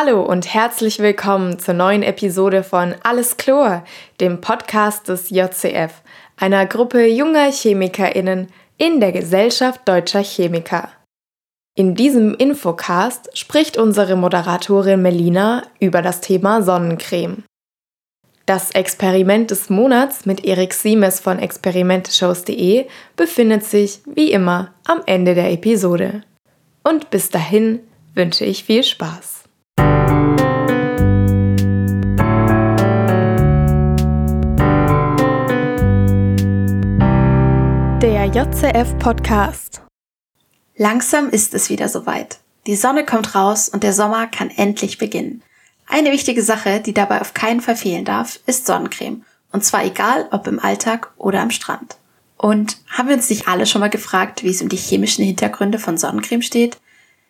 Hallo und herzlich willkommen zur neuen Episode von Alles Chlor, dem Podcast des JCF, einer Gruppe junger ChemikerInnen in der Gesellschaft deutscher Chemiker. In diesem Infocast spricht unsere Moderatorin Melina über das Thema Sonnencreme. Das Experiment des Monats mit Erik Siemes von experimenteshows.de befindet sich, wie immer, am Ende der Episode. Und bis dahin wünsche ich viel Spaß. Der JCF Podcast. Langsam ist es wieder soweit. Die Sonne kommt raus und der Sommer kann endlich beginnen. Eine wichtige Sache, die dabei auf keinen Fall fehlen darf, ist Sonnencreme. Und zwar egal, ob im Alltag oder am Strand. Und haben wir uns nicht alle schon mal gefragt, wie es um die chemischen Hintergründe von Sonnencreme steht?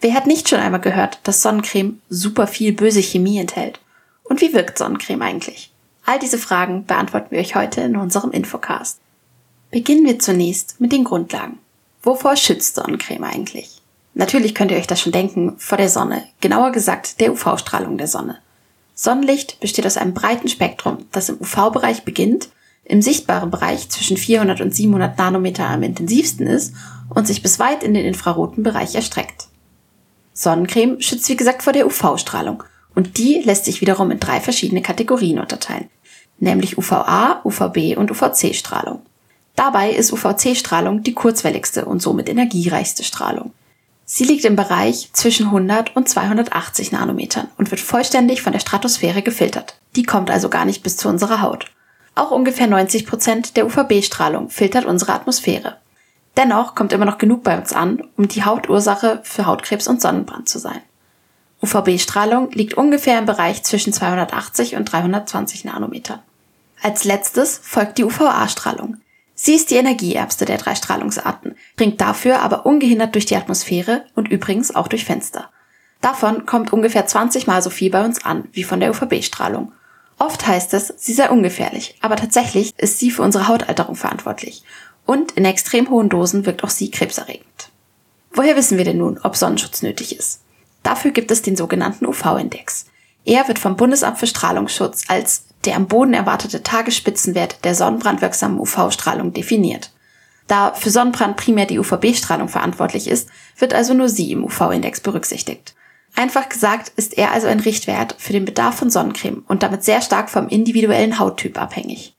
Wer hat nicht schon einmal gehört, dass Sonnencreme super viel böse Chemie enthält? Und wie wirkt Sonnencreme eigentlich? All diese Fragen beantworten wir euch heute in unserem Infocast. Beginnen wir zunächst mit den Grundlagen. Wovor schützt Sonnencreme eigentlich? Natürlich könnt ihr euch das schon denken, vor der Sonne, genauer gesagt der UV-Strahlung der Sonne. Sonnenlicht besteht aus einem breiten Spektrum, das im UV-Bereich beginnt, im sichtbaren Bereich zwischen 400 und 700 Nanometer am intensivsten ist und sich bis weit in den infraroten Bereich erstreckt. Sonnencreme schützt wie gesagt vor der UV-Strahlung und die lässt sich wiederum in drei verschiedene Kategorien unterteilen, nämlich UVA, UVB und UVC-Strahlung. Dabei ist UVC-Strahlung die kurzwelligste und somit energiereichste Strahlung. Sie liegt im Bereich zwischen 100 und 280 Nanometern und wird vollständig von der Stratosphäre gefiltert. Die kommt also gar nicht bis zu unserer Haut. Auch ungefähr 90 Prozent der UVB-Strahlung filtert unsere Atmosphäre. Dennoch kommt immer noch genug bei uns an, um die Hauptursache für Hautkrebs und Sonnenbrand zu sein. UVB-Strahlung liegt ungefähr im Bereich zwischen 280 und 320 Nanometern. Als letztes folgt die UVA-Strahlung. Sie ist die energieärmste der drei Strahlungsarten, dringt dafür aber ungehindert durch die Atmosphäre und übrigens auch durch Fenster. Davon kommt ungefähr 20 mal so viel bei uns an wie von der UVB-Strahlung. Oft heißt es, sie sei ungefährlich, aber tatsächlich ist sie für unsere Hautalterung verantwortlich und in extrem hohen Dosen wirkt auch sie krebserregend. Woher wissen wir denn nun, ob Sonnenschutz nötig ist? Dafür gibt es den sogenannten UV-Index. Er wird vom Bundesamt für Strahlungsschutz als der am Boden erwartete Tagesspitzenwert der sonnenbrandwirksamen UV-Strahlung definiert. Da für Sonnenbrand primär die UVB-Strahlung verantwortlich ist, wird also nur sie im UV-Index berücksichtigt. Einfach gesagt ist er also ein Richtwert für den Bedarf von Sonnencreme und damit sehr stark vom individuellen Hauttyp abhängig.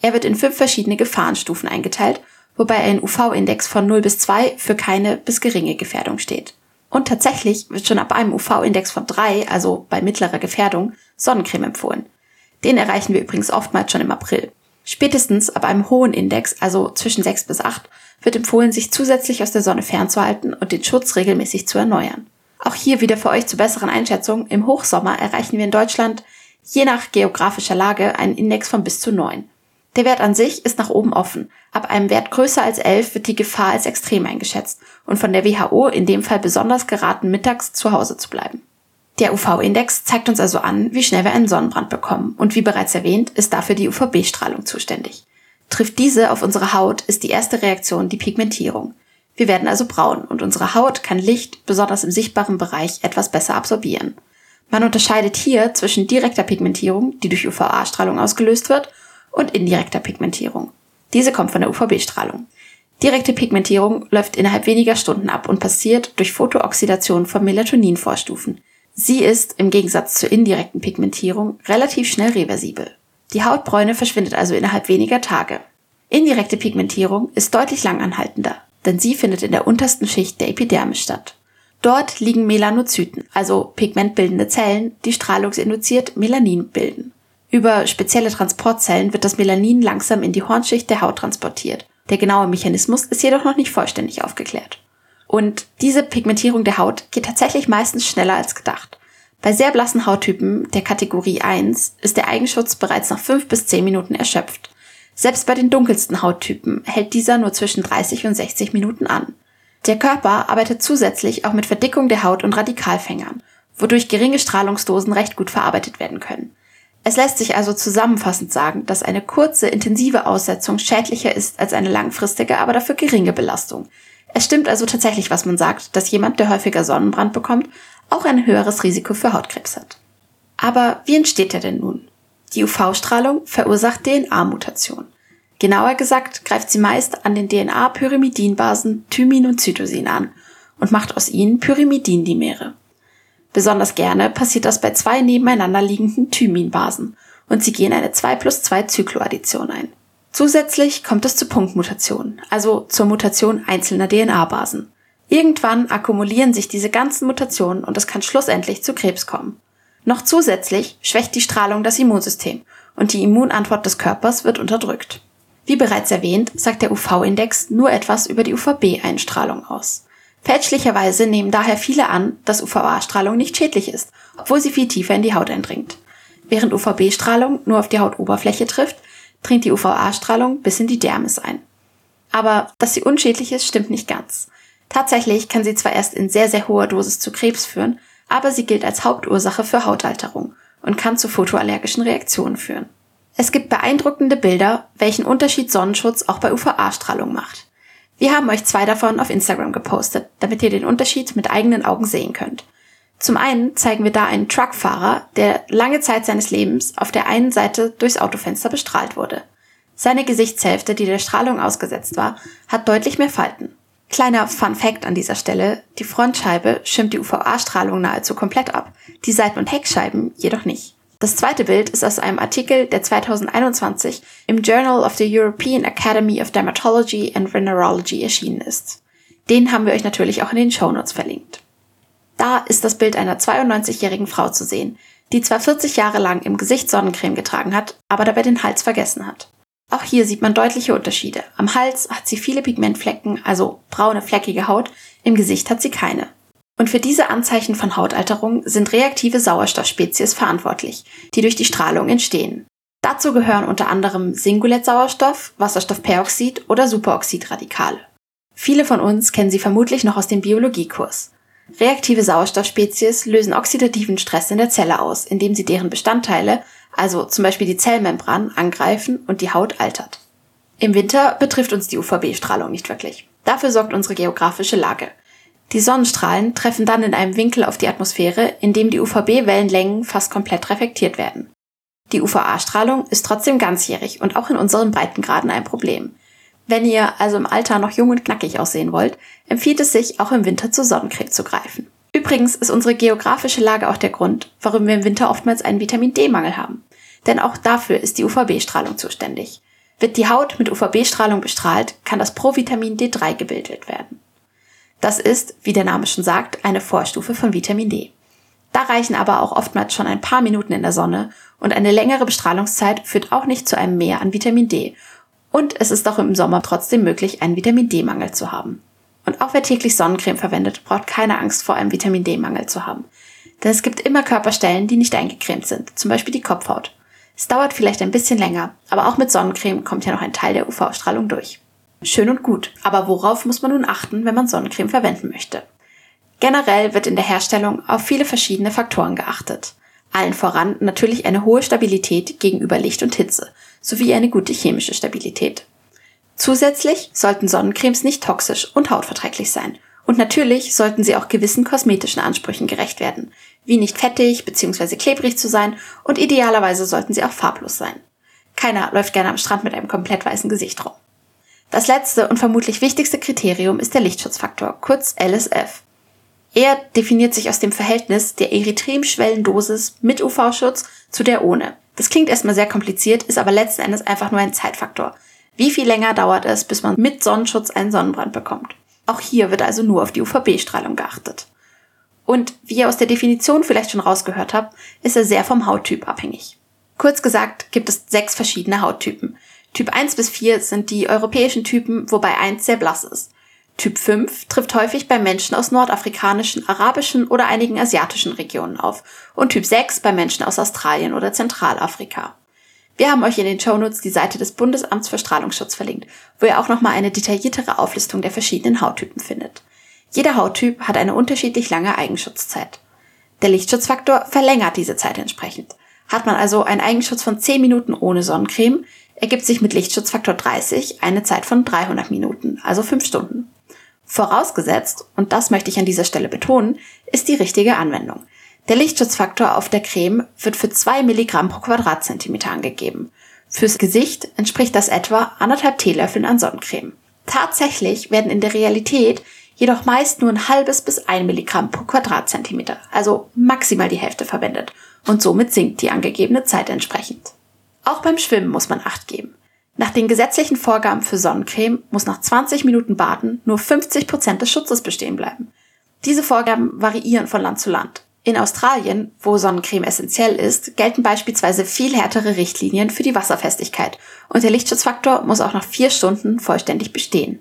Er wird in fünf verschiedene Gefahrenstufen eingeteilt, wobei ein UV-Index von 0 bis 2 für keine bis geringe Gefährdung steht. Und tatsächlich wird schon ab einem UV-Index von 3, also bei mittlerer Gefährdung, Sonnencreme empfohlen. Den erreichen wir übrigens oftmals schon im April. Spätestens ab einem hohen Index, also zwischen 6 bis 8, wird empfohlen, sich zusätzlich aus der Sonne fernzuhalten und den Schutz regelmäßig zu erneuern. Auch hier wieder für euch zur besseren Einschätzung, im Hochsommer erreichen wir in Deutschland je nach geografischer Lage einen Index von bis zu 9. Der Wert an sich ist nach oben offen. Ab einem Wert größer als 11 wird die Gefahr als extrem eingeschätzt und von der WHO in dem Fall besonders geraten, mittags zu Hause zu bleiben. Der UV-Index zeigt uns also an, wie schnell wir einen Sonnenbrand bekommen und wie bereits erwähnt, ist dafür die UVB-Strahlung zuständig. Trifft diese auf unsere Haut, ist die erste Reaktion die Pigmentierung. Wir werden also braun und unsere Haut kann Licht, besonders im sichtbaren Bereich, etwas besser absorbieren. Man unterscheidet hier zwischen direkter Pigmentierung, die durch UVA-Strahlung ausgelöst wird, und indirekter Pigmentierung. Diese kommt von der UVB-Strahlung. Direkte Pigmentierung läuft innerhalb weniger Stunden ab und passiert durch Photooxidation von Melatoninvorstufen. Sie ist, im Gegensatz zur indirekten Pigmentierung, relativ schnell reversibel. Die Hautbräune verschwindet also innerhalb weniger Tage. Indirekte Pigmentierung ist deutlich langanhaltender, denn sie findet in der untersten Schicht der Epidermis statt. Dort liegen Melanozyten, also pigmentbildende Zellen, die strahlungsinduziert Melanin bilden. Über spezielle Transportzellen wird das Melanin langsam in die Hornschicht der Haut transportiert. Der genaue Mechanismus ist jedoch noch nicht vollständig aufgeklärt. Und diese Pigmentierung der Haut geht tatsächlich meistens schneller als gedacht. Bei sehr blassen Hauttypen der Kategorie 1 ist der Eigenschutz bereits nach 5 bis 10 Minuten erschöpft. Selbst bei den dunkelsten Hauttypen hält dieser nur zwischen 30 und 60 Minuten an. Der Körper arbeitet zusätzlich auch mit Verdickung der Haut und Radikalfängern, wodurch geringe Strahlungsdosen recht gut verarbeitet werden können. Es lässt sich also zusammenfassend sagen, dass eine kurze, intensive Aussetzung schädlicher ist als eine langfristige, aber dafür geringe Belastung. Es stimmt also tatsächlich, was man sagt, dass jemand, der häufiger Sonnenbrand bekommt, auch ein höheres Risiko für Hautkrebs hat. Aber wie entsteht er denn nun? Die UV-Strahlung verursacht DNA-Mutationen. Genauer gesagt greift sie meist an den DNA-Pyrimidinbasen Thymin und Cytosin an und macht aus ihnen Pyrimidindimere. Besonders gerne passiert das bei zwei nebeneinander liegenden Thyminbasen und sie gehen eine 2 plus 2 Zykloaddition ein. Zusätzlich kommt es zu Punktmutationen, also zur Mutation einzelner DNA-Basen. Irgendwann akkumulieren sich diese ganzen Mutationen und es kann schlussendlich zu Krebs kommen. Noch zusätzlich schwächt die Strahlung das Immunsystem und die Immunantwort des Körpers wird unterdrückt. Wie bereits erwähnt, sagt der UV-Index nur etwas über die UVB-Einstrahlung aus. Fälschlicherweise nehmen daher viele an, dass UVA-Strahlung nicht schädlich ist, obwohl sie viel tiefer in die Haut eindringt. Während UVB-Strahlung nur auf die Hautoberfläche trifft, dringt die UVA-Strahlung bis in die Dermis ein. Aber dass sie unschädlich ist, stimmt nicht ganz. Tatsächlich kann sie zwar erst in sehr, sehr hoher Dosis zu Krebs führen, aber sie gilt als Hauptursache für Hautalterung und kann zu photoallergischen Reaktionen führen. Es gibt beeindruckende Bilder, welchen Unterschied Sonnenschutz auch bei UVA-Strahlung macht. Wir haben euch zwei davon auf Instagram gepostet, damit ihr den Unterschied mit eigenen Augen sehen könnt. Zum einen zeigen wir da einen Truckfahrer, der lange Zeit seines Lebens auf der einen Seite durchs Autofenster bestrahlt wurde. Seine Gesichtshälfte, die der Strahlung ausgesetzt war, hat deutlich mehr Falten. Kleiner Fun Fact an dieser Stelle, die Frontscheibe schirmt die UVA-Strahlung nahezu komplett ab, die Seiten- und Heckscheiben jedoch nicht. Das zweite Bild ist aus einem Artikel, der 2021 im Journal of the European Academy of Dermatology and Venerology erschienen ist. Den haben wir euch natürlich auch in den Shownotes verlinkt. Da ist das Bild einer 92-jährigen Frau zu sehen, die zwar 40 Jahre lang im Gesicht Sonnencreme getragen hat, aber dabei den Hals vergessen hat. Auch hier sieht man deutliche Unterschiede. Am Hals hat sie viele Pigmentflecken, also braune, fleckige Haut, im Gesicht hat sie keine. Und für diese Anzeichen von Hautalterung sind reaktive Sauerstoffspezies verantwortlich, die durch die Strahlung entstehen. Dazu gehören unter anderem Singulet-Sauerstoff, Wasserstoffperoxid oder Superoxidradikale. Viele von uns kennen sie vermutlich noch aus dem Biologiekurs. Reaktive Sauerstoffspezies lösen oxidativen Stress in der Zelle aus, indem sie deren Bestandteile, also zum Beispiel die Zellmembran, angreifen und die Haut altert. Im Winter betrifft uns die UVB-Strahlung nicht wirklich. Dafür sorgt unsere geografische Lage. Die Sonnenstrahlen treffen dann in einem Winkel auf die Atmosphäre, in dem die UVB-Wellenlängen fast komplett reflektiert werden. Die UVA-Strahlung ist trotzdem ganzjährig und auch in unseren Breitengraden ein Problem. Wenn ihr also im Alter noch jung und knackig aussehen wollt, empfiehlt es sich, auch im Winter zur Sonnencreme zu greifen. Übrigens ist unsere geografische Lage auch der Grund, warum wir im Winter oftmals einen Vitamin D-Mangel haben. Denn auch dafür ist die UVB-Strahlung zuständig. Wird die Haut mit UVB-Strahlung bestrahlt, kann das Provitamin D3 gebildet werden. Das ist, wie der Name schon sagt, eine Vorstufe von Vitamin D. Da reichen aber auch oftmals schon ein paar Minuten in der Sonne und eine längere Bestrahlungszeit führt auch nicht zu einem Mehr an Vitamin D. Und es ist auch im Sommer trotzdem möglich, einen Vitamin D-Mangel zu haben. Und auch wer täglich Sonnencreme verwendet, braucht keine Angst vor einem Vitamin D-Mangel zu haben. Denn es gibt immer Körperstellen, die nicht eingecremt sind, zum Beispiel die Kopfhaut. Es dauert vielleicht ein bisschen länger, aber auch mit Sonnencreme kommt ja noch ein Teil der UV-Strahlung durch. Schön und gut, aber worauf muss man nun achten, wenn man Sonnencreme verwenden möchte? Generell wird in der Herstellung auf viele verschiedene Faktoren geachtet. Allen voran natürlich eine hohe Stabilität gegenüber Licht und Hitze, sowie eine gute chemische Stabilität. Zusätzlich sollten Sonnencremes nicht toxisch und hautverträglich sein. Und natürlich sollten sie auch gewissen kosmetischen Ansprüchen gerecht werden, wie nicht fettig bzw. klebrig zu sein und idealerweise sollten sie auch farblos sein. Keiner läuft gerne am Strand mit einem komplett weißen Gesicht rum. Das letzte und vermutlich wichtigste Kriterium ist der Lichtschutzfaktor, kurz LSF. Er definiert sich aus dem Verhältnis der Erythremschwellendosis mit UV-Schutz zu der ohne. Das klingt erstmal sehr kompliziert, ist aber letzten Endes einfach nur ein Zeitfaktor. Wie viel länger dauert es, bis man mit Sonnenschutz einen Sonnenbrand bekommt? Auch hier wird also nur auf die UVB-Strahlung geachtet. Und wie ihr aus der Definition vielleicht schon rausgehört habt, ist er sehr vom Hauttyp abhängig. Kurz gesagt gibt es sechs verschiedene Hauttypen. Typ 1 bis 4 sind die europäischen Typen, wobei 1 sehr blass ist. Typ 5 trifft häufig bei Menschen aus nordafrikanischen, arabischen oder einigen asiatischen Regionen auf und Typ 6 bei Menschen aus Australien oder Zentralafrika. Wir haben euch in den Shownotes die Seite des Bundesamts für Strahlungsschutz verlinkt, wo ihr auch nochmal eine detailliertere Auflistung der verschiedenen Hauttypen findet. Jeder Hauttyp hat eine unterschiedlich lange Eigenschutzzeit. Der Lichtschutzfaktor verlängert diese Zeit entsprechend. Hat man also einen Eigenschutz von 10 Minuten ohne Sonnencreme, ergibt sich mit Lichtschutzfaktor 30 eine Zeit von 300 Minuten, also 5 Stunden. Vorausgesetzt, und das möchte ich an dieser Stelle betonen, ist die richtige Anwendung. Der Lichtschutzfaktor auf der Creme wird für 2 Milligramm pro Quadratzentimeter angegeben. Fürs Gesicht entspricht das etwa anderthalb Teelöffeln an Sonnencreme. Tatsächlich werden in der Realität jedoch meist nur ein halbes bis ein Milligramm pro Quadratzentimeter, also maximal die Hälfte verwendet und somit sinkt die angegebene Zeit entsprechend. Auch beim Schwimmen muss man Acht geben. Nach den gesetzlichen Vorgaben für Sonnencreme muss nach 20 Minuten Baden nur 50 Prozent des Schutzes bestehen bleiben. Diese Vorgaben variieren von Land zu Land. In Australien, wo Sonnencreme essentiell ist, gelten beispielsweise viel härtere Richtlinien für die Wasserfestigkeit und der Lichtschutzfaktor muss auch nach vier Stunden vollständig bestehen.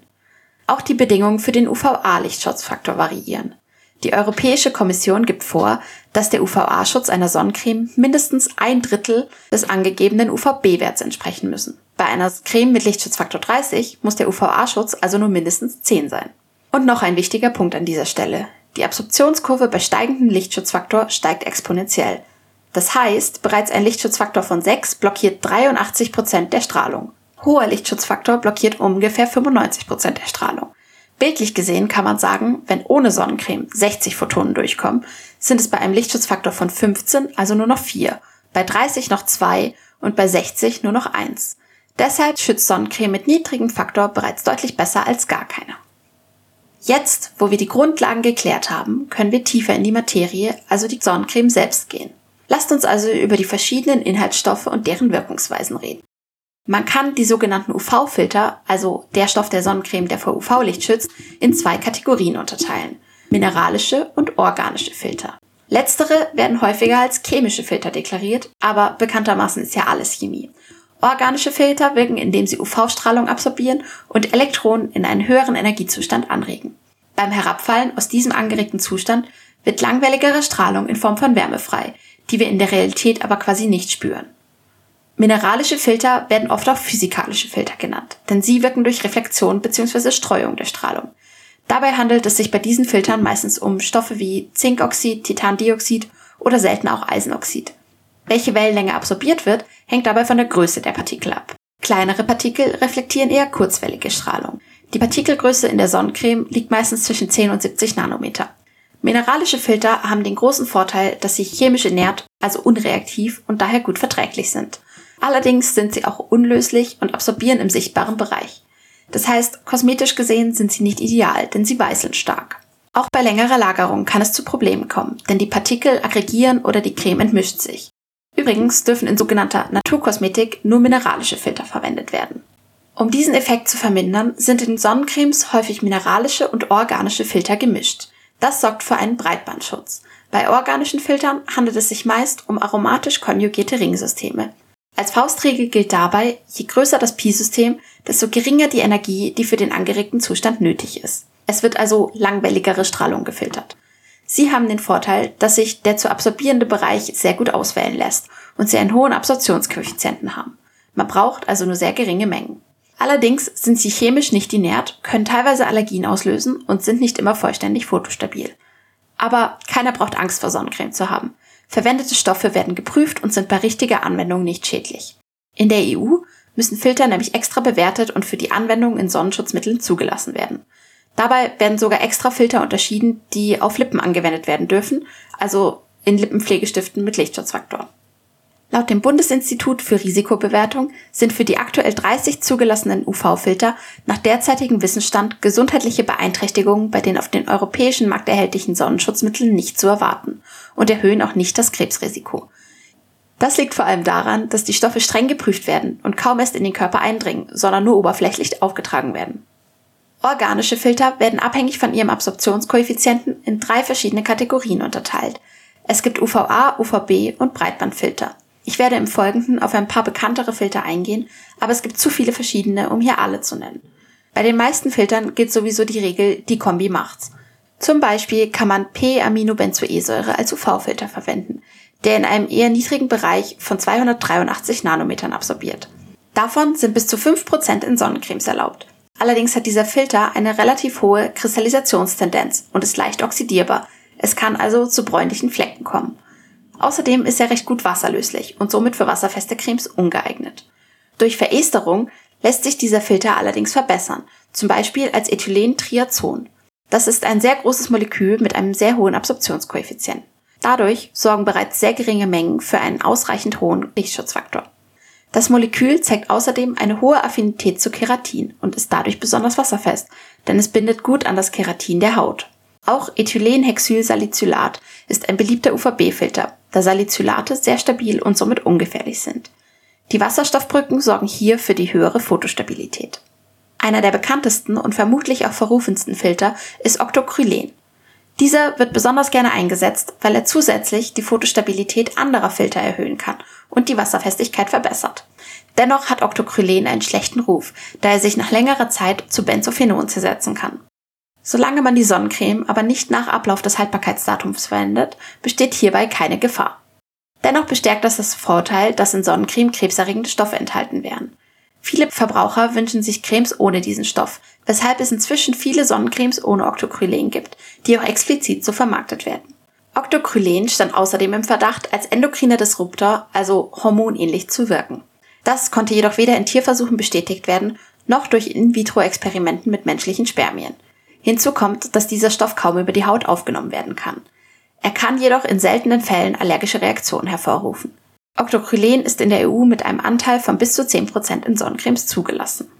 Auch die Bedingungen für den UVA-Lichtschutzfaktor variieren. Die Europäische Kommission gibt vor, dass der UVA-Schutz einer Sonnencreme mindestens ein Drittel des angegebenen UVB-Werts entsprechen müssen. Bei einer Creme mit Lichtschutzfaktor 30 muss der UVA-Schutz also nur mindestens 10 sein. Und noch ein wichtiger Punkt an dieser Stelle. Die Absorptionskurve bei steigendem Lichtschutzfaktor steigt exponentiell. Das heißt, bereits ein Lichtschutzfaktor von 6 blockiert 83 Prozent der Strahlung. Hoher Lichtschutzfaktor blockiert ungefähr 95 Prozent der Strahlung. Bildlich gesehen kann man sagen, wenn ohne Sonnencreme 60 Photonen durchkommen, sind es bei einem Lichtschutzfaktor von 15 also nur noch 4, bei 30 noch 2 und bei 60 nur noch 1. Deshalb schützt Sonnencreme mit niedrigem Faktor bereits deutlich besser als gar keine. Jetzt, wo wir die Grundlagen geklärt haben, können wir tiefer in die Materie, also die Sonnencreme selbst gehen. Lasst uns also über die verschiedenen Inhaltsstoffe und deren Wirkungsweisen reden. Man kann die sogenannten UV-Filter, also der Stoff der Sonnencreme, der vor UV-Licht schützt, in zwei Kategorien unterteilen. Mineralische und organische Filter. Letztere werden häufiger als chemische Filter deklariert, aber bekanntermaßen ist ja alles Chemie. Organische Filter wirken, indem sie UV-Strahlung absorbieren und Elektronen in einen höheren Energiezustand anregen. Beim Herabfallen aus diesem angeregten Zustand wird langwelligere Strahlung in Form von Wärme frei, die wir in der Realität aber quasi nicht spüren. Mineralische Filter werden oft auch physikalische Filter genannt, denn sie wirken durch Reflexion bzw. Streuung der Strahlung. Dabei handelt es sich bei diesen Filtern meistens um Stoffe wie Zinkoxid, Titandioxid oder selten auch Eisenoxid. Welche Wellenlänge absorbiert wird, hängt dabei von der Größe der Partikel ab. Kleinere Partikel reflektieren eher kurzwellige Strahlung. Die Partikelgröße in der Sonnencreme liegt meistens zwischen 10 und 70 Nanometer. Mineralische Filter haben den großen Vorteil, dass sie chemisch inert, also unreaktiv und daher gut verträglich sind. Allerdings sind sie auch unlöslich und absorbieren im sichtbaren Bereich. Das heißt, kosmetisch gesehen sind sie nicht ideal, denn sie weißeln stark. Auch bei längerer Lagerung kann es zu Problemen kommen, denn die Partikel aggregieren oder die Creme entmischt sich. Übrigens dürfen in sogenannter Naturkosmetik nur mineralische Filter verwendet werden. Um diesen Effekt zu vermindern, sind in Sonnencremes häufig mineralische und organische Filter gemischt. Das sorgt für einen Breitbandschutz. Bei organischen Filtern handelt es sich meist um aromatisch konjugierte Ringsysteme. Als Faustregel gilt dabei, je größer das Pi-System, desto geringer die Energie, die für den angeregten Zustand nötig ist. Es wird also langwelligere Strahlung gefiltert. Sie haben den Vorteil, dass sich der zu absorbierende Bereich sehr gut auswählen lässt und sie einen hohen Absorptionskoeffizienten haben. Man braucht also nur sehr geringe Mengen. Allerdings sind sie chemisch nicht inert, können teilweise Allergien auslösen und sind nicht immer vollständig fotostabil. Aber keiner braucht Angst vor Sonnencreme zu haben. Verwendete Stoffe werden geprüft und sind bei richtiger Anwendung nicht schädlich. In der EU müssen Filter nämlich extra bewertet und für die Anwendung in Sonnenschutzmitteln zugelassen werden. Dabei werden sogar extra Filter unterschieden, die auf Lippen angewendet werden dürfen, also in Lippenpflegestiften mit Lichtschutzfaktor. Laut dem Bundesinstitut für Risikobewertung sind für die aktuell 30 zugelassenen UV-Filter nach derzeitigem Wissensstand gesundheitliche Beeinträchtigungen bei den auf den europäischen Markt erhältlichen Sonnenschutzmitteln nicht zu erwarten und erhöhen auch nicht das Krebsrisiko. Das liegt vor allem daran, dass die Stoffe streng geprüft werden und kaum erst in den Körper eindringen, sondern nur oberflächlich aufgetragen werden. Organische Filter werden abhängig von ihrem Absorptionskoeffizienten in drei verschiedene Kategorien unterteilt. Es gibt UVA, UVB und Breitbandfilter. Ich werde im Folgenden auf ein paar bekanntere Filter eingehen, aber es gibt zu viele verschiedene, um hier alle zu nennen. Bei den meisten Filtern gilt sowieso die Regel, die Kombi macht's. Zum Beispiel kann man P-Aminobenzoesäure als UV-Filter verwenden, der in einem eher niedrigen Bereich von 283 Nanometern absorbiert. Davon sind bis zu 5% in Sonnencremes erlaubt. Allerdings hat dieser Filter eine relativ hohe Kristallisationstendenz und ist leicht oxidierbar. Es kann also zu bräunlichen Flecken kommen. Außerdem ist er recht gut wasserlöslich und somit für wasserfeste Cremes ungeeignet. Durch Veresterung lässt sich dieser Filter allerdings verbessern, zum Beispiel als Ethylentriazon. Das ist ein sehr großes Molekül mit einem sehr hohen Absorptionskoeffizienten. Dadurch sorgen bereits sehr geringe Mengen für einen ausreichend hohen Lichtschutzfaktor. Das Molekül zeigt außerdem eine hohe Affinität zu Keratin und ist dadurch besonders wasserfest, denn es bindet gut an das Keratin der Haut. Auch Ethylenhexylsalicylat ist ein beliebter UVB-Filter, da Salicylate sehr stabil und somit ungefährlich sind. Die Wasserstoffbrücken sorgen hier für die höhere Fotostabilität. Einer der bekanntesten und vermutlich auch verrufensten Filter ist Octocrylen. Dieser wird besonders gerne eingesetzt, weil er zusätzlich die Fotostabilität anderer Filter erhöhen kann und die Wasserfestigkeit verbessert. Dennoch hat Octocrylen einen schlechten Ruf, da er sich nach längerer Zeit zu Benzophenon zersetzen kann. Solange man die Sonnencreme aber nicht nach Ablauf des Haltbarkeitsdatums verwendet, besteht hierbei keine Gefahr. Dennoch bestärkt das das Vorteil, dass in Sonnencreme krebserregende Stoffe enthalten wären. Viele Verbraucher wünschen sich Cremes ohne diesen Stoff, weshalb es inzwischen viele Sonnencremes ohne Octocrylen gibt, die auch explizit so vermarktet werden. Octocrylen stand außerdem im Verdacht, als endokriner Disruptor, also hormonähnlich zu wirken. Das konnte jedoch weder in Tierversuchen bestätigt werden, noch durch In-vitro-Experimenten mit menschlichen Spermien. Hinzu kommt, dass dieser Stoff kaum über die Haut aufgenommen werden kann. Er kann jedoch in seltenen Fällen allergische Reaktionen hervorrufen. Octocrylen ist in der EU mit einem Anteil von bis zu 10% in Sonnencremes zugelassen.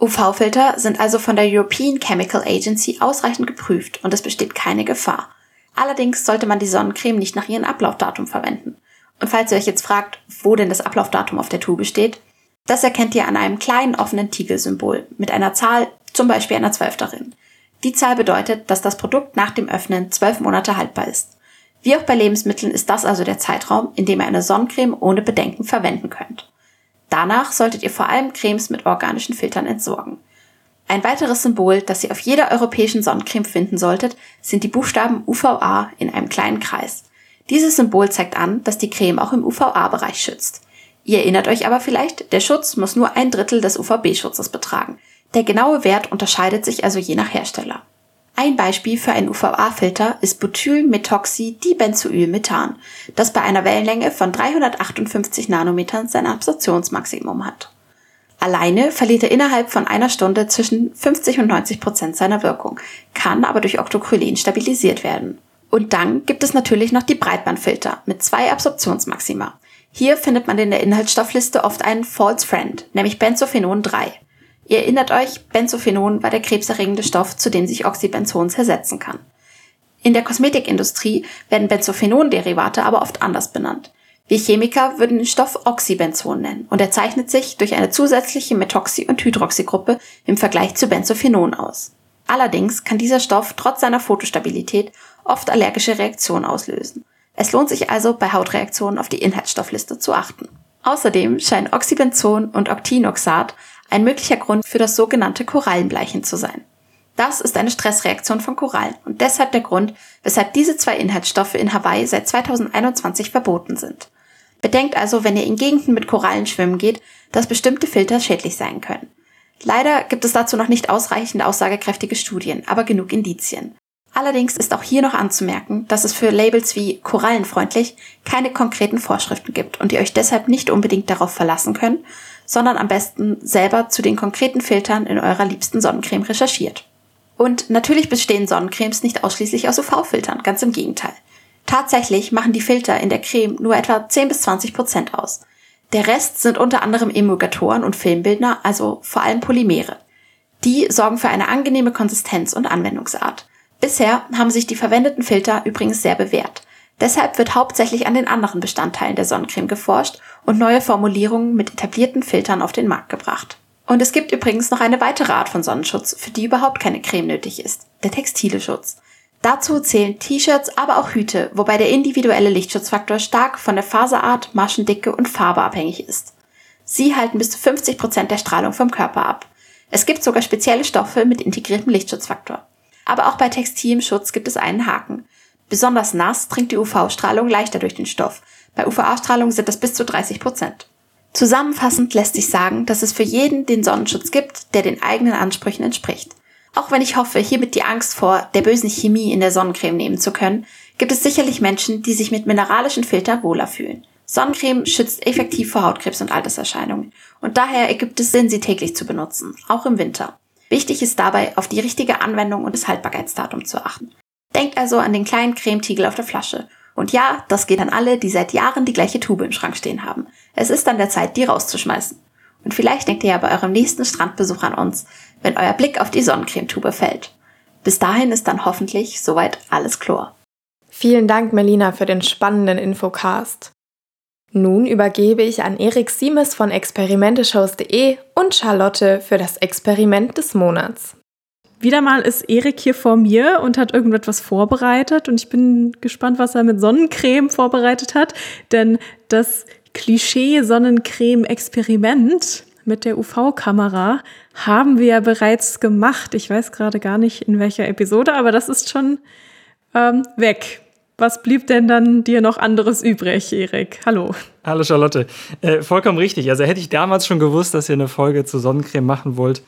UV-Filter sind also von der European Chemical Agency ausreichend geprüft und es besteht keine Gefahr. Allerdings sollte man die Sonnencreme nicht nach ihrem Ablaufdatum verwenden. Und falls ihr euch jetzt fragt, wo denn das Ablaufdatum auf der Tube steht, das erkennt ihr an einem kleinen offenen Tiegelsymbol mit einer Zahl, zum Beispiel einer 12 darin. Die Zahl bedeutet, dass das Produkt nach dem Öffnen zwölf Monate haltbar ist. Wie auch bei Lebensmitteln ist das also der Zeitraum, in dem ihr eine Sonnencreme ohne Bedenken verwenden könnt. Danach solltet ihr vor allem Cremes mit organischen Filtern entsorgen. Ein weiteres Symbol, das ihr auf jeder europäischen Sonnencreme finden solltet, sind die Buchstaben UVA in einem kleinen Kreis. Dieses Symbol zeigt an, dass die Creme auch im UVA-Bereich schützt. Ihr erinnert euch aber vielleicht, der Schutz muss nur ein Drittel des UVB-Schutzes betragen. Der genaue Wert unterscheidet sich also je nach Hersteller. Ein Beispiel für einen UVA-Filter ist Butylmethoxydibenzoylmethan, das bei einer Wellenlänge von 358 Nanometern sein Absorptionsmaximum hat. Alleine verliert er innerhalb von einer Stunde zwischen 50 und 90 Prozent seiner Wirkung, kann aber durch Octocrylen stabilisiert werden. Und dann gibt es natürlich noch die Breitbandfilter mit zwei Absorptionsmaxima. Hier findet man in der Inhaltsstoffliste oft einen False Friend, nämlich Benzophenon 3. Ihr erinnert euch, Benzophenon war der krebserregende Stoff, zu dem sich Oxybenzon zersetzen kann. In der Kosmetikindustrie werden Benzophenon-Derivate aber oft anders benannt. Wir Chemiker würden den Stoff Oxybenzon nennen und er zeichnet sich durch eine zusätzliche Methoxy- und Hydroxygruppe im Vergleich zu Benzophenon aus. Allerdings kann dieser Stoff trotz seiner Photostabilität oft allergische Reaktionen auslösen. Es lohnt sich also, bei Hautreaktionen auf die Inhaltsstoffliste zu achten. Außerdem scheinen Oxybenzon und Octinoxat ein möglicher Grund für das sogenannte Korallenbleichen zu sein. Das ist eine Stressreaktion von Korallen und deshalb der Grund, weshalb diese zwei Inhaltsstoffe in Hawaii seit 2021 verboten sind. Bedenkt also, wenn ihr in Gegenden mit Korallen schwimmen geht, dass bestimmte Filter schädlich sein können. Leider gibt es dazu noch nicht ausreichend aussagekräftige Studien, aber genug Indizien. Allerdings ist auch hier noch anzumerken, dass es für Labels wie korallenfreundlich keine konkreten Vorschriften gibt und ihr euch deshalb nicht unbedingt darauf verlassen könnt, sondern am besten selber zu den konkreten Filtern in eurer liebsten Sonnencreme recherchiert. Und natürlich bestehen Sonnencremes nicht ausschließlich aus UV-Filtern, ganz im Gegenteil. Tatsächlich machen die Filter in der Creme nur etwa 10 bis 20 Prozent aus. Der Rest sind unter anderem Emulgatoren und Filmbildner, also vor allem Polymere. Die sorgen für eine angenehme Konsistenz und Anwendungsart. Bisher haben sich die verwendeten Filter übrigens sehr bewährt. Deshalb wird hauptsächlich an den anderen Bestandteilen der Sonnencreme geforscht und neue Formulierungen mit etablierten Filtern auf den Markt gebracht. Und es gibt übrigens noch eine weitere Art von Sonnenschutz, für die überhaupt keine Creme nötig ist, der textile Schutz. Dazu zählen T-Shirts, aber auch Hüte, wobei der individuelle Lichtschutzfaktor stark von der Faserart, Maschendicke und Farbe abhängig ist. Sie halten bis zu 50 Prozent der Strahlung vom Körper ab. Es gibt sogar spezielle Stoffe mit integriertem Lichtschutzfaktor. Aber auch bei textilem Schutz gibt es einen Haken. Besonders nass dringt die UV-Strahlung leichter durch den Stoff. Bei UVA-Strahlung sind das bis zu 30 Prozent. Zusammenfassend lässt sich sagen, dass es für jeden den Sonnenschutz gibt, der den eigenen Ansprüchen entspricht. Auch wenn ich hoffe, hiermit die Angst vor der bösen Chemie in der Sonnencreme nehmen zu können, gibt es sicherlich Menschen, die sich mit mineralischen Filtern wohler fühlen. Sonnencreme schützt effektiv vor Hautkrebs und Alterserscheinungen und daher ergibt es Sinn, sie täglich zu benutzen, auch im Winter. Wichtig ist dabei, auf die richtige Anwendung und das Haltbarkeitsdatum zu achten. Denkt also an den kleinen Cremetiegel auf der Flasche. Und ja, das geht an alle, die seit Jahren die gleiche Tube im Schrank stehen haben. Es ist dann der Zeit, die rauszuschmeißen. Und vielleicht denkt ihr ja bei eurem nächsten Strandbesuch an uns, wenn euer Blick auf die Sonnencremetube fällt. Bis dahin ist dann hoffentlich soweit alles Chlor. Vielen Dank, Melina, für den spannenden Infocast. Nun übergebe ich an Erik Siemes von experimenteshows.de und Charlotte für das Experiment des Monats. Wieder mal ist Erik hier vor mir und hat irgendetwas vorbereitet und ich bin gespannt, was er mit Sonnencreme vorbereitet hat, denn das Klischee Sonnencreme Experiment mit der UV-Kamera haben wir ja bereits gemacht. Ich weiß gerade gar nicht in welcher Episode, aber das ist schon ähm, weg. Was blieb denn dann dir noch anderes übrig, Erik? Hallo. Hallo Charlotte. Äh, vollkommen richtig. Also hätte ich damals schon gewusst, dass ihr eine Folge zu Sonnencreme machen wollt,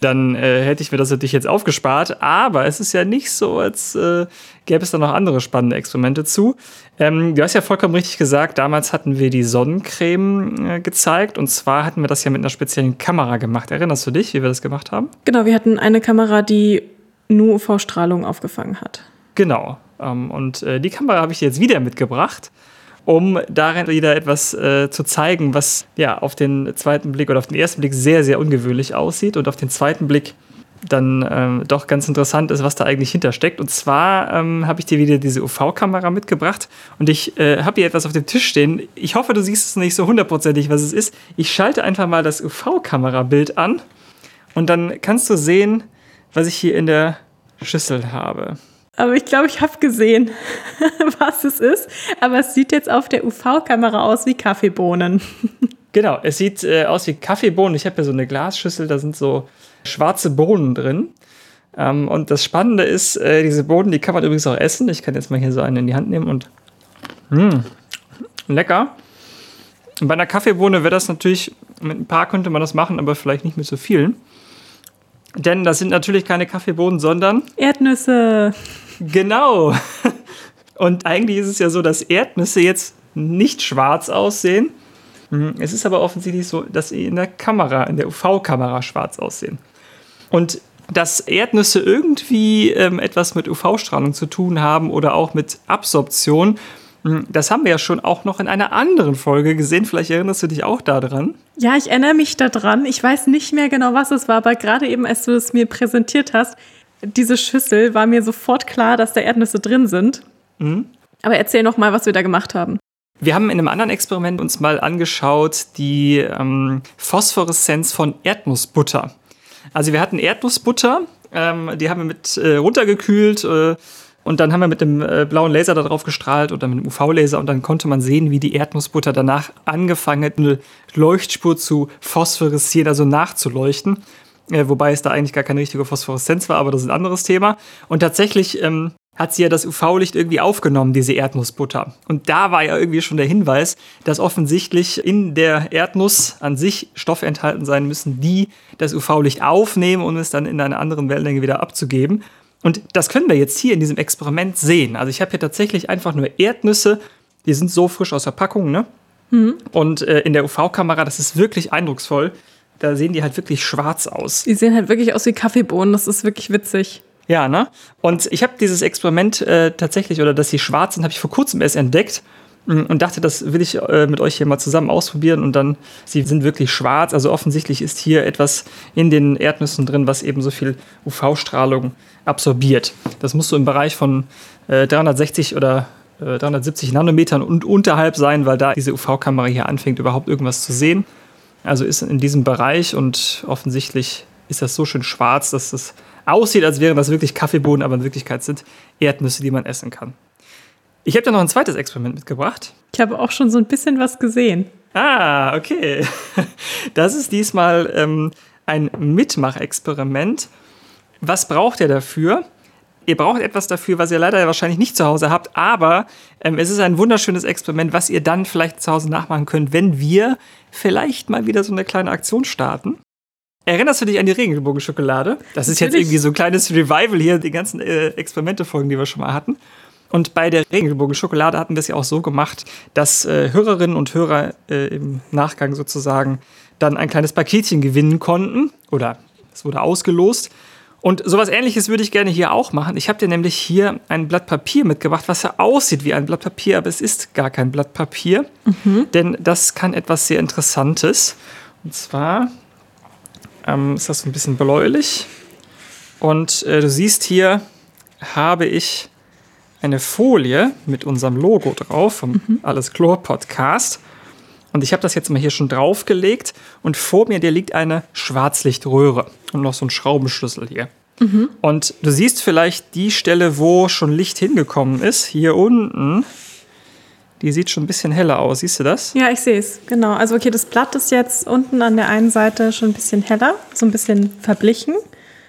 dann äh, hätte ich mir das natürlich jetzt aufgespart. Aber es ist ja nicht so, als äh, gäbe es da noch andere spannende Experimente zu. Ähm, du hast ja vollkommen richtig gesagt, damals hatten wir die Sonnencreme äh, gezeigt. Und zwar hatten wir das ja mit einer speziellen Kamera gemacht. Erinnerst du dich, wie wir das gemacht haben? Genau, wir hatten eine Kamera, die nur UV-Strahlung aufgefangen hat. Genau. Ähm, und äh, die Kamera habe ich dir jetzt wieder mitgebracht um darin wieder etwas äh, zu zeigen, was ja auf den zweiten Blick oder auf den ersten Blick sehr, sehr ungewöhnlich aussieht und auf den zweiten Blick dann ähm, doch ganz interessant ist, was da eigentlich hintersteckt. Und zwar ähm, habe ich dir wieder diese UV-Kamera mitgebracht und ich äh, habe hier etwas auf dem Tisch stehen. Ich hoffe, du siehst es nicht so hundertprozentig, was es ist. Ich schalte einfach mal das UV-Kamerabild an und dann kannst du sehen, was ich hier in der Schüssel habe. Aber ich glaube, ich habe gesehen, was es ist. Aber es sieht jetzt auf der UV-Kamera aus wie Kaffeebohnen. genau, es sieht äh, aus wie Kaffeebohnen. Ich habe hier so eine Glasschüssel, da sind so schwarze Bohnen drin. Ähm, und das Spannende ist, äh, diese Bohnen, die kann man übrigens auch essen. Ich kann jetzt mal hier so einen in die Hand nehmen und mh, hm, lecker. Bei einer Kaffeebohne wäre das natürlich, mit ein paar könnte man das machen, aber vielleicht nicht mit so vielen. Denn das sind natürlich keine Kaffeebohnen, sondern Erdnüsse. Genau. Und eigentlich ist es ja so, dass Erdnüsse jetzt nicht schwarz aussehen. Hm, es ist aber offensichtlich so, dass sie in der Kamera, in der UV-Kamera schwarz aussehen. Und dass Erdnüsse irgendwie ähm, etwas mit UV-Strahlung zu tun haben oder auch mit Absorption, das haben wir ja schon auch noch in einer anderen Folge gesehen. Vielleicht erinnerst du dich auch daran. Ja, ich erinnere mich daran. Ich weiß nicht mehr genau, was es war, aber gerade eben, als du es mir präsentiert hast, diese Schüssel war mir sofort klar, dass da Erdnüsse drin sind. Mhm. Aber erzähl noch mal, was wir da gemacht haben. Wir haben in einem anderen Experiment uns mal angeschaut die ähm, Phosphoreszenz von Erdnussbutter. Also wir hatten Erdnussbutter, ähm, die haben wir mit äh, runtergekühlt äh, und dann haben wir mit dem äh, blauen Laser darauf gestrahlt oder mit dem UV-Laser und dann konnte man sehen, wie die Erdnussbutter danach angefangen hat, eine Leuchtspur zu phosphoreszieren, also nachzuleuchten. Äh, wobei es da eigentlich gar keine richtige Phosphoreszenz war, aber das ist ein anderes Thema. Und tatsächlich ähm, hat sie ja das UV-Licht irgendwie aufgenommen, diese Erdnussbutter. Und da war ja irgendwie schon der Hinweis, dass offensichtlich in der Erdnuss an sich Stoffe enthalten sein müssen, die das UV-Licht aufnehmen, um es dann in einer anderen Wellenlänge wieder abzugeben. Und das können wir jetzt hier in diesem Experiment sehen. Also ich habe hier tatsächlich einfach nur Erdnüsse, die sind so frisch aus der Packung, ne? Mhm. Und äh, in der UV-Kamera, das ist wirklich eindrucksvoll da sehen die halt wirklich schwarz aus. Die sehen halt wirklich aus wie Kaffeebohnen, das ist wirklich witzig. Ja, ne? Und ich habe dieses Experiment äh, tatsächlich, oder dass sie schwarz sind, habe ich vor kurzem erst entdeckt und dachte, das will ich äh, mit euch hier mal zusammen ausprobieren und dann, sie sind wirklich schwarz, also offensichtlich ist hier etwas in den Erdnüssen drin, was eben so viel UV-Strahlung absorbiert. Das muss so im Bereich von äh, 360 oder 370 äh, Nanometern und unterhalb sein, weil da diese UV-Kamera hier anfängt, überhaupt irgendwas zu sehen. Also ist in diesem Bereich und offensichtlich ist das so schön schwarz, dass es aussieht, als wären das wirklich Kaffeebohnen, aber in Wirklichkeit sind Erdnüsse, die man essen kann. Ich habe da noch ein zweites Experiment mitgebracht. Ich habe auch schon so ein bisschen was gesehen. Ah, okay. Das ist diesmal ähm, ein Mitmachexperiment. Was braucht ihr dafür? Ihr braucht etwas dafür, was ihr leider wahrscheinlich nicht zu Hause habt, aber ähm, es ist ein wunderschönes Experiment, was ihr dann vielleicht zu Hause nachmachen könnt, wenn wir vielleicht mal wieder so eine kleine Aktion starten. Erinnerst du dich an die Regenbogenschokolade? Das ist jetzt irgendwie so ein kleines Revival hier, die ganzen äh, Experimente-Folgen, die wir schon mal hatten. Und bei der Regenbogenschokolade hatten wir es ja auch so gemacht, dass äh, Hörerinnen und Hörer äh, im Nachgang sozusagen dann ein kleines Paketchen gewinnen konnten oder Es wurde ausgelost. Und sowas ähnliches würde ich gerne hier auch machen. Ich habe dir nämlich hier ein Blatt Papier mitgebracht, was ja aussieht wie ein Blatt Papier, aber es ist gar kein Blatt Papier. Mhm. Denn das kann etwas sehr Interessantes. Und zwar ähm, ist das so ein bisschen bläulich. Und äh, du siehst hier, habe ich eine Folie mit unserem Logo drauf vom mhm. Alles Chlor Podcast. Und ich habe das jetzt mal hier schon draufgelegt und vor mir der liegt eine Schwarzlichtröhre und noch so ein Schraubenschlüssel hier. Mhm. Und du siehst vielleicht die Stelle, wo schon Licht hingekommen ist, hier unten. Die sieht schon ein bisschen heller aus. Siehst du das? Ja, ich sehe es. Genau. Also okay, das Blatt ist jetzt unten an der einen Seite schon ein bisschen heller, so ein bisschen verblichen.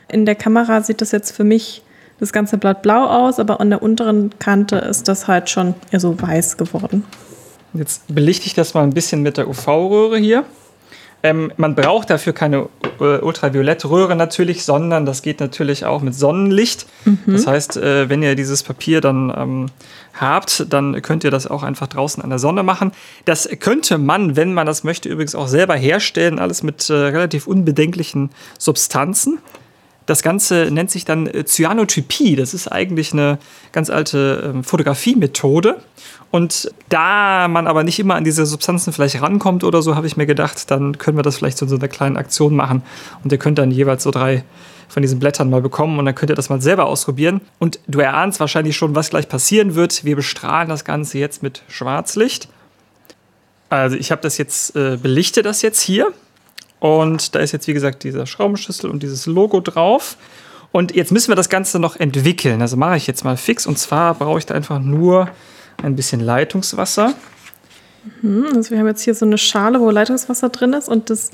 In der Kamera sieht das jetzt für mich das ganze Blatt blau aus, aber an der unteren Kante ist das halt schon eher so weiß geworden. Jetzt belichte ich das mal ein bisschen mit der UV-Röhre hier. Ähm, man braucht dafür keine äh, Ultraviolettröhre natürlich, sondern das geht natürlich auch mit Sonnenlicht. Mhm. Das heißt, äh, wenn ihr dieses Papier dann ähm, habt, dann könnt ihr das auch einfach draußen an der Sonne machen. Das könnte man, wenn man das möchte, übrigens auch selber herstellen, alles mit äh, relativ unbedenklichen Substanzen. Das Ganze nennt sich dann äh, Cyanotypie. Das ist eigentlich eine ganz alte äh, Fotografiemethode. Und da man aber nicht immer an diese Substanzen vielleicht rankommt oder so, habe ich mir gedacht, dann können wir das vielleicht zu so einer kleinen Aktion machen. Und ihr könnt dann jeweils so drei von diesen Blättern mal bekommen und dann könnt ihr das mal selber ausprobieren. Und du erahnst wahrscheinlich schon, was gleich passieren wird. Wir bestrahlen das Ganze jetzt mit Schwarzlicht. Also ich habe das jetzt, äh, belichte das jetzt hier. Und da ist jetzt, wie gesagt, dieser Schraubenschlüssel und dieses Logo drauf. Und jetzt müssen wir das Ganze noch entwickeln. Also mache ich jetzt mal fix. Und zwar brauche ich da einfach nur ein bisschen Leitungswasser. Mhm, also wir haben jetzt hier so eine Schale, wo Leitungswasser drin ist und das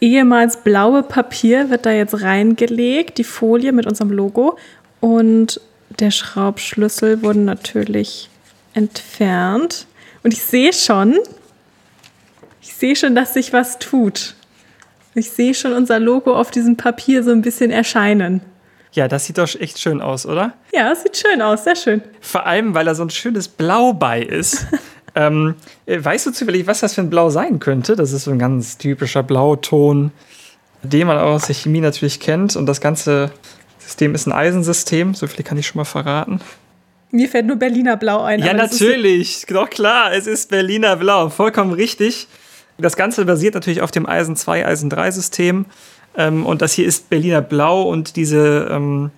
ehemals blaue Papier wird da jetzt reingelegt, die Folie mit unserem Logo und der Schraubschlüssel wurde natürlich entfernt. Und ich sehe schon, ich sehe schon, dass sich was tut. Ich sehe schon unser Logo auf diesem Papier so ein bisschen erscheinen. Ja, das sieht doch echt schön aus, oder? Ja, sieht schön aus, sehr schön. Vor allem, weil da so ein schönes Blau bei ist. ähm, äh, weißt du zufällig, was das für ein Blau sein könnte? Das ist so ein ganz typischer Blauton, den man auch aus der Chemie natürlich kennt. Und das ganze System ist ein Eisensystem, so viel kann ich schon mal verraten. Mir fällt nur Berliner Blau ein. Ja, natürlich. Doch klar, es ist Berliner Blau. Vollkommen richtig. Das Ganze basiert natürlich auf dem Eisen 2, Eisen 3 System. Ähm, und das hier ist Berliner Blau und diese ähm,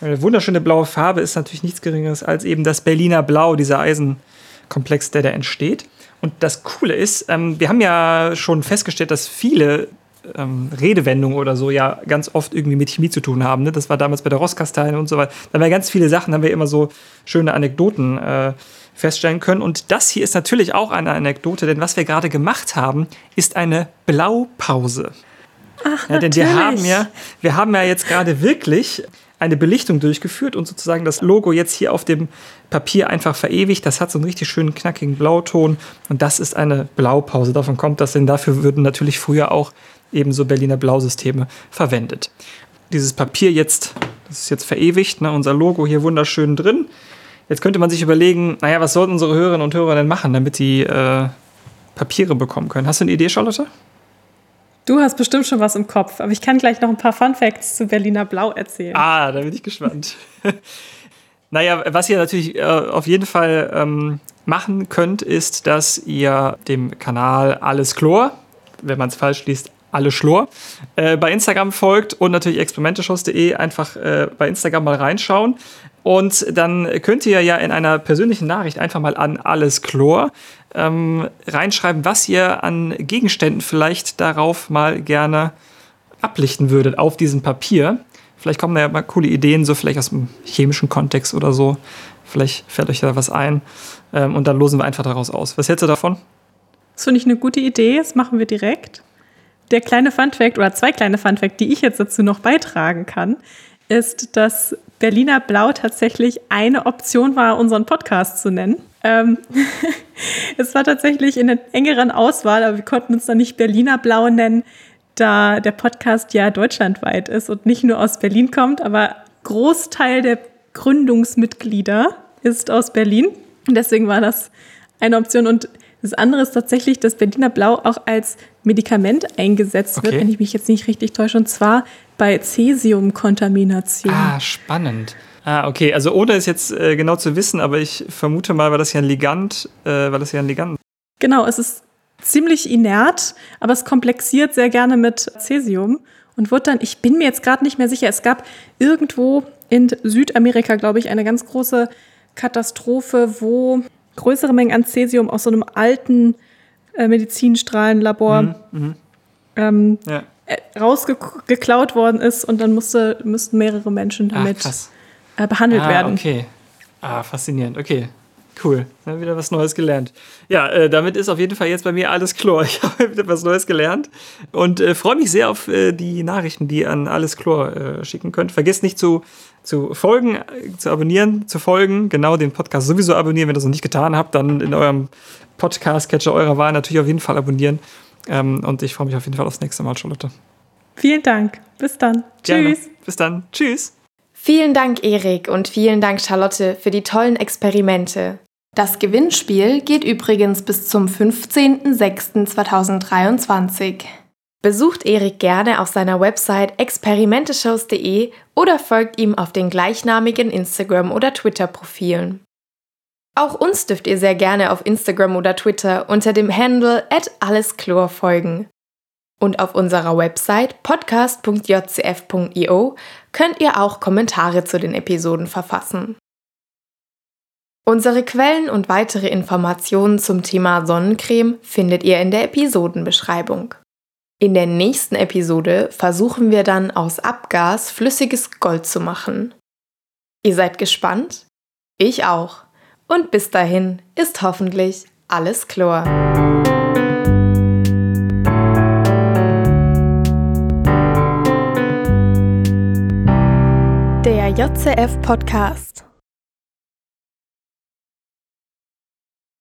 äh, wunderschöne blaue Farbe ist natürlich nichts Geringeres als eben das Berliner Blau, dieser Eisenkomplex, der da entsteht. Und das Coole ist, ähm, wir haben ja schon festgestellt, dass viele ähm, Redewendungen oder so ja ganz oft irgendwie mit Chemie zu tun haben. Ne? Das war damals bei der Rosskasteine und so weiter. Da waren ganz viele Sachen, haben wir immer so schöne Anekdoten äh, feststellen können. Und das hier ist natürlich auch eine Anekdote, denn was wir gerade gemacht haben, ist eine Blaupause. Ach, ja, denn wir haben ja, wir haben ja jetzt gerade wirklich eine Belichtung durchgeführt und sozusagen das Logo jetzt hier auf dem Papier einfach verewigt. Das hat so einen richtig schönen knackigen Blauton und das ist eine Blaupause. Davon kommt das, denn dafür würden natürlich früher auch ebenso Berliner Blausysteme verwendet. Dieses Papier jetzt, das ist jetzt verewigt, ne, unser Logo hier wunderschön drin. Jetzt könnte man sich überlegen, naja, was sollten unsere Hörerinnen und Hörer denn machen, damit sie äh, Papiere bekommen können? Hast du eine Idee, Charlotte? Du hast bestimmt schon was im Kopf, aber ich kann gleich noch ein paar Fun Facts zu Berliner Blau erzählen. Ah, da bin ich gespannt. naja, was ihr natürlich äh, auf jeden Fall ähm, machen könnt, ist, dass ihr dem Kanal Alles Chlor, wenn man es falsch liest, alle Schlor, äh, bei Instagram folgt und natürlich experimenteshows.de einfach äh, bei Instagram mal reinschauen. Und dann könnt ihr ja in einer persönlichen Nachricht einfach mal an alles Chlor ähm, reinschreiben, was ihr an Gegenständen vielleicht darauf mal gerne ablichten würdet auf diesem Papier. Vielleicht kommen da ja mal coole Ideen, so vielleicht aus dem chemischen Kontext oder so. Vielleicht fällt euch da was ein. Ähm, und dann losen wir einfach daraus aus. Was hältst du davon? Das finde ich eine gute Idee. Das machen wir direkt. Der kleine Funfact oder zwei kleine Funfact, die ich jetzt dazu noch beitragen kann, ist, dass Berliner Blau tatsächlich eine Option war, unseren Podcast zu nennen. Ähm, es war tatsächlich in der engeren Auswahl, aber wir konnten uns dann nicht Berliner Blau nennen, da der Podcast ja deutschlandweit ist und nicht nur aus Berlin kommt, aber Großteil der Gründungsmitglieder ist aus Berlin. Und deswegen war das eine Option. Und Das andere ist tatsächlich, dass Berliner Blau auch als Medikament eingesetzt wird, Okay. wenn ich mich jetzt nicht richtig täusche, und zwar bei Cäsiumkontamination. Ah, spannend. Ah, okay. Also ohne es jetzt äh, genau zu wissen, aber ich vermute mal, weil das ja ein Ligand, äh, weil das ja ein Ligand. Genau, es ist ziemlich inert, aber es komplexiert sehr gerne mit Cäsium und wird dann, ich bin mir jetzt gerade nicht mehr sicher, es gab irgendwo in Südamerika, glaube ich, eine ganz große Katastrophe, wo größere Mengen an Cäsium aus so einem alten äh, Medizinstrahlenlabor ähm, Ja. Äh, rausgeklaut worden ist und dann musste, müssten mehrere Menschen Ah, damit äh, behandelt Ah, werden. okay. Ah, faszinierend. Okay. Cool. Ja, wieder was Neues gelernt. Ja, äh, damit ist auf jeden Fall jetzt bei mir alles Chlor. Ich habe wieder was Neues gelernt und äh, freue mich sehr auf äh, die Nachrichten, die ihr an alles Chlor äh, schicken könnt. Vergesst nicht zu, zu folgen, zu abonnieren, zu folgen. Genau, den Podcast sowieso abonnieren. Wenn ihr das noch nicht getan habt, dann in eurem Podcast-Catcher eurer Wahl natürlich auf jeden Fall abonnieren. Ähm, und ich freue mich auf jeden Fall aufs nächste Mal, Charlotte. Vielen Dank. Bis dann. Gerne. Tschüss. Bis dann. Tschüss. Vielen Dank, Erik, und vielen Dank, Charlotte, für die tollen Experimente. Das Gewinnspiel geht übrigens bis zum 15.06.2023. Besucht Erik gerne auf seiner Website experimenteshows.de oder folgt ihm auf den gleichnamigen Instagram- oder Twitter-Profilen. Auch uns dürft ihr sehr gerne auf Instagram oder Twitter unter dem Handle @alleschlor folgen. Und auf unserer Website podcast.jcf.io könnt ihr auch Kommentare zu den Episoden verfassen. Unsere Quellen und weitere Informationen zum Thema Sonnencreme findet ihr in der Episodenbeschreibung. In der nächsten Episode versuchen wir dann aus Abgas flüssiges Gold zu machen. Ihr seid gespannt? Ich auch. Und bis dahin ist hoffentlich alles Chlor. Der JCF Podcast.